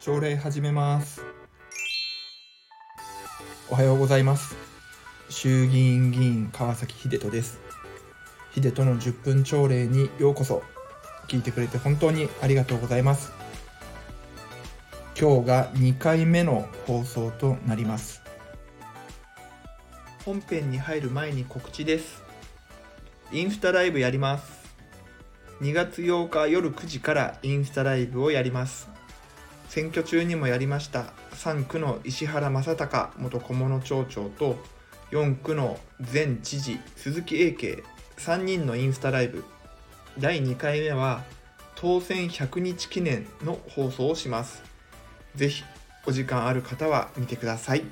朝礼始めます。おはようございます。衆議院議員川崎秀人です。秀人の10分朝礼にようこそ。聞いてくれて本当にありがとうございます。今日が2回目の放送となります。本編に入る前に告知です。インスタライブやります。2月8日夜9時からインスタライブをやります。選挙中にもやりました。3区の石原正隆元小物町長と4区の前知事鈴木英慶。3人のインスタライブ。第2回目は当選100日記念の放送をします。ぜひお時間ある方は見てください。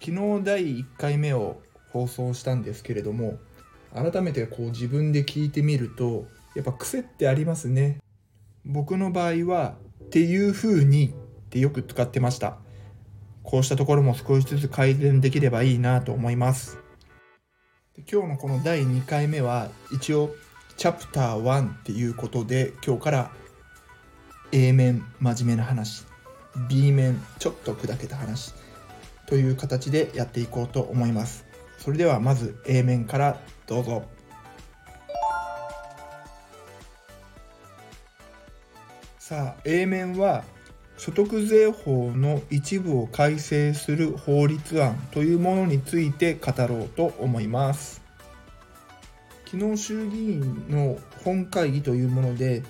昨日第1回目を放送したんですけれども改めてこう自分で聞いてみるとやっぱ癖ってありますね。僕の場合はっていう風にってよく使ってました。こうしたところも少しずつ改善できればいいなと思います。今日のこの第2回目は一応チャプター1っていうことで今日から A 面真面目な話 B 面ちょっと砕けた話という形でやっていこうと思います。それではまず A 面からどうぞ。さあ A 面は所得税法の一部を改正する法律案というものについて語ろうと思います。昨日衆議院の本会議というもので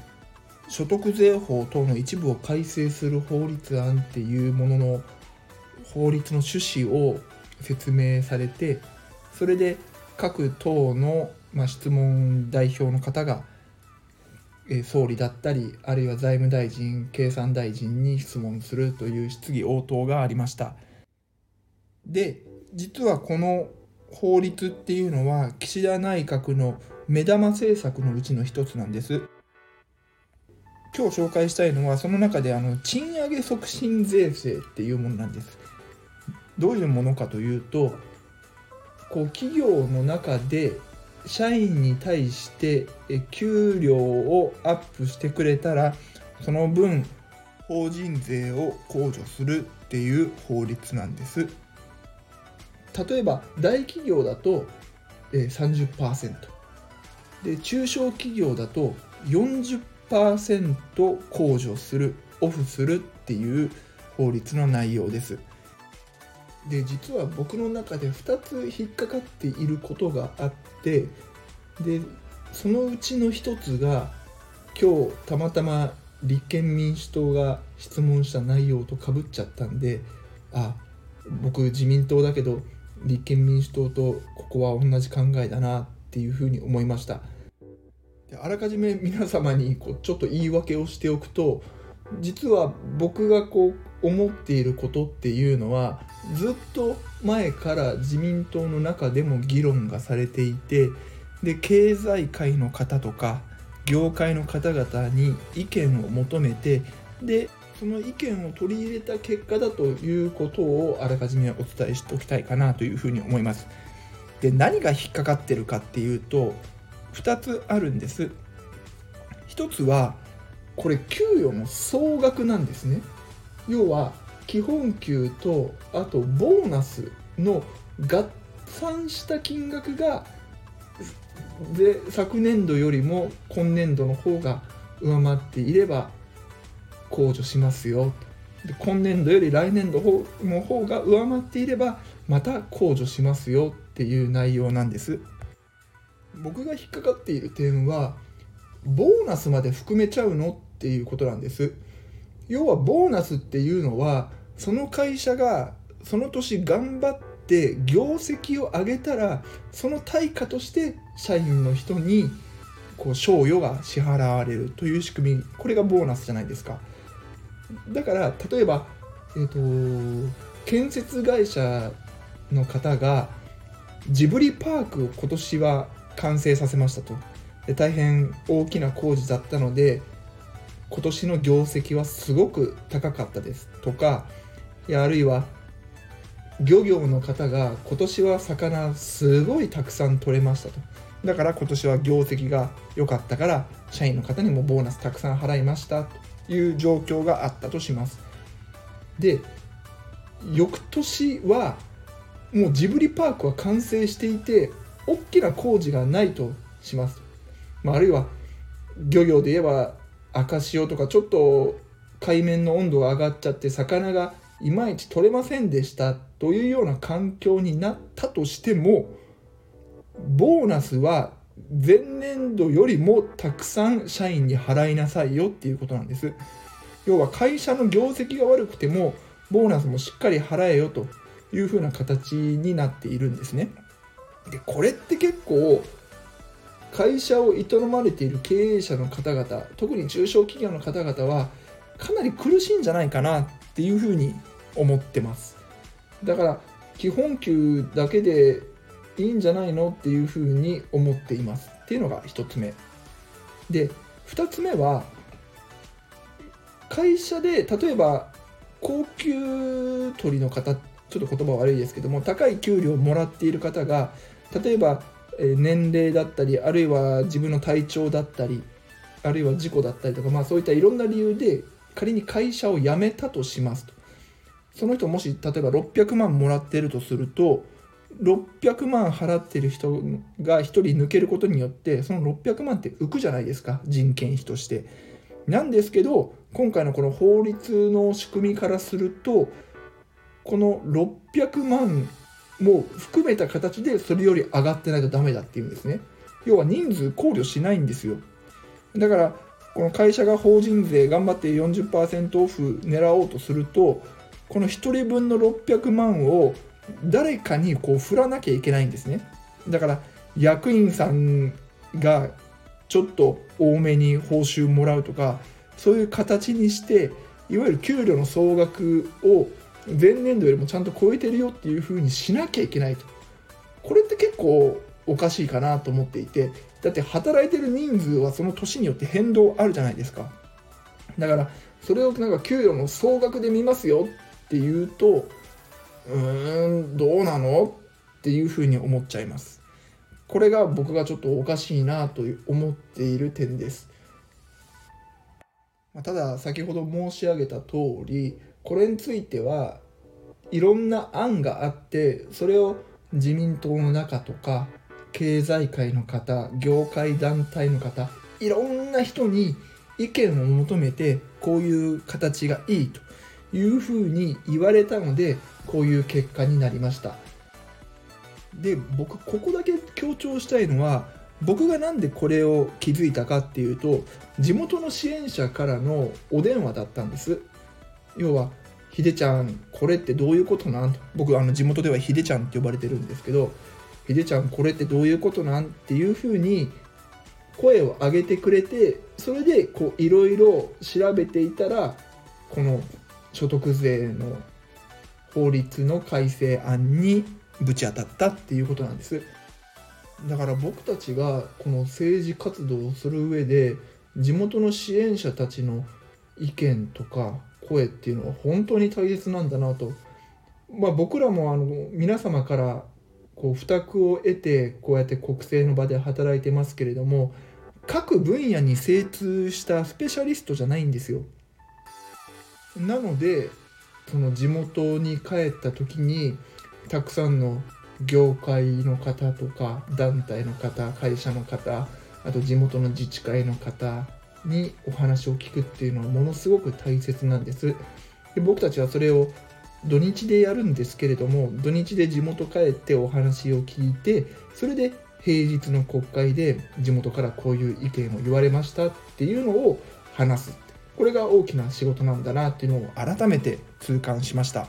所得税法等の一部を改正する法律案っていうものの法律の趣旨を説明されてそれで各党の、まあ、質問代表の方がえ総理だったりあるいは財務大臣経産大臣に質問するという質疑応答がありました。で実はこの法律っていうのは岸田内閣の目玉政策のうちの一つなんです。今日紹介したいのはその中であの賃上げ促進税制っていうものなんです。どういうものかというとこう企業の中で社員に対して給料をアップしてくれたらその分法人税を控除するっていう法律なんです。例えば大企業だと30%で中小企業だと40%控除するオフするっていう法律の内容です。で実は僕の中で2つ引っかかっていることがあってでそのうちの1つが今日たまたま立憲民主党が質問した内容とかぶっちゃったんであ僕自民党だけど立憲民主党とここは同じ考えだなっていうふうに思いました。であらかじめ皆様にこうちょっと言い訳をしておくと実は僕がこう思っていることっていうのはずっと前から自民党の中でも議論がされていてで経済界の方とか業界の方々に意見を求めてでその意見を取り入れた結果だということをあらかじめお伝えしておきたいかなというふうに思います。で何が引っかかってるかっていうと2つあるんです。1つはこれ給与の総額なんですね。要は基本給とあとボーナスの合算した金額がで昨年度よりも今年度の方が上回っていれば控除しますよ。で今年度より来年度の方が上回っていればまた控除しますよっていう内容なんです。僕が引っかかっている点はボーナスまで含めちゃうの？っていうことなんです。要はボーナスっていうのはその会社がその年頑張って業績を上げたらその対価として社員の人にこう賞与が支払われるという仕組み。これがボーナスじゃないですか。だから例えば、えーと、建設会社の方がジブリパークを今年は完成させましたと。で大変大きな工事だったので今年の業績はすごく高かったですとかいやあるいは漁業の方が今年は魚すごいたくさん取れましたと。だから今年は業績が良かったから社員の方にもボーナスたくさん払いましたという状況があったとします。で翌年はもうジブリパークは完成していて大きな工事がないとします、まあ、あるいは漁業で言えば赤潮とかちょっと海面の温度が上がっちゃって魚がいまいち取れませんでしたというような環境になったとしてもボーナスは前年度よりもたくさん社員に払いなさいよっていうことなんです。要は会社の業績が悪くてもボーナスもしっかり払えよというふうな形になっているんですね。でこれって結構会社を営まれている経営者の方々特に中小企業の方々はかなり苦しいんじゃないかなっていうふうに思ってます。だから基本給だけでいいんじゃないのっていうふうに思っています。っていうのが1つ目。で2つ目は会社で例えば高級取りの方ちょっと言葉悪いですけども高い給料をもらっている方が例えば年齢だったりあるいは自分の体調だったりあるいは事故だったりとか、まあ、そういったいろんな理由で仮に会社を辞めたとしますとその人もし例えば600万もらってるとすると600万払ってる人が1人抜けることによってその600万って浮くじゃないですか人件費として。なんですけど今回のこの法律の仕組みからするとこの600万も含めた形でそれより上がってないとダメだっていうんですね。要は人数考慮しないんですよ。だからこの会社が法人税頑張って40%オフ狙おうとするとこの1人分の600万を誰かにこう振らなきゃいけないんですね。だから役員さんがちょっと多めに報酬もらうとかそういう形にしていわゆる給料の総額を前年度よりもちゃんと超えてるよっていうふうにしなきゃいけないと。これって結構おかしいかなと思っていて。だって働いてる人数はその年によって変動あるじゃないですか。だからそれをなんか給与の総額で見ますよっていうとうーんどうなのっていうふうに思っちゃいます。これが僕がちょっとおかしいなと思っている点です。ただ先ほど申し上げた通りこれについてはいろんな案があってそれを自民党の中とか経済界の方業界団体の方いろんな人に意見を求めてこういう形がいいというふうに言われたのでこういう結果になりました。で僕ここだけ強調したいのは僕が何でこれを気づいたかっていうと地元の支援者からのお電話だったんです。要は「ひでちゃんこれってどういうことなん?」僕あの地元ではひでちゃんって呼ばれてるんですけど「ひでちゃんこれってどういうことなん?」っていうふうに声を上げてくれてそれでこういろいろ調べていたらこの所得税の法律の改正案にぶち当たったっていうことなんですだから僕たちがこの政治活動をする上で地元の支援者たちの意見とか声っていうのは本当に大切なんだなと、まあ、僕らもあの皆様からこう負託を得てこうやって国政の場で働いてますけれども各分野に精通したスペシャリストじゃないんですよ。なのでその地元に帰った時にたくさんの業界の方とか団体の方会社の方あと地元の自治会の方にお話を聞くっていうのはものすごく大切なんです。で僕たちはそれを土日でやるんですけれども土日で地元帰ってお話を聞いてそれで平日の国会で地元からこういう意見を言われましたっていうのを話す。これが大きな仕事なんだなっていうのを改めて痛感しました。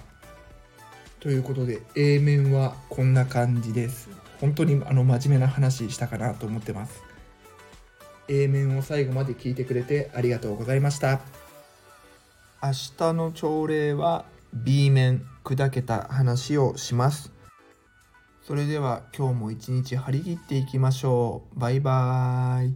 ということで A 面はこんな感じです。本当にあの真面目な話したかなと思ってます。A 面を最後まで聞いてくれてありがとうございました。明日の朝礼は B 面砕けた話をします。それでは今日も一日張り切っていきましょう。バイバーイ。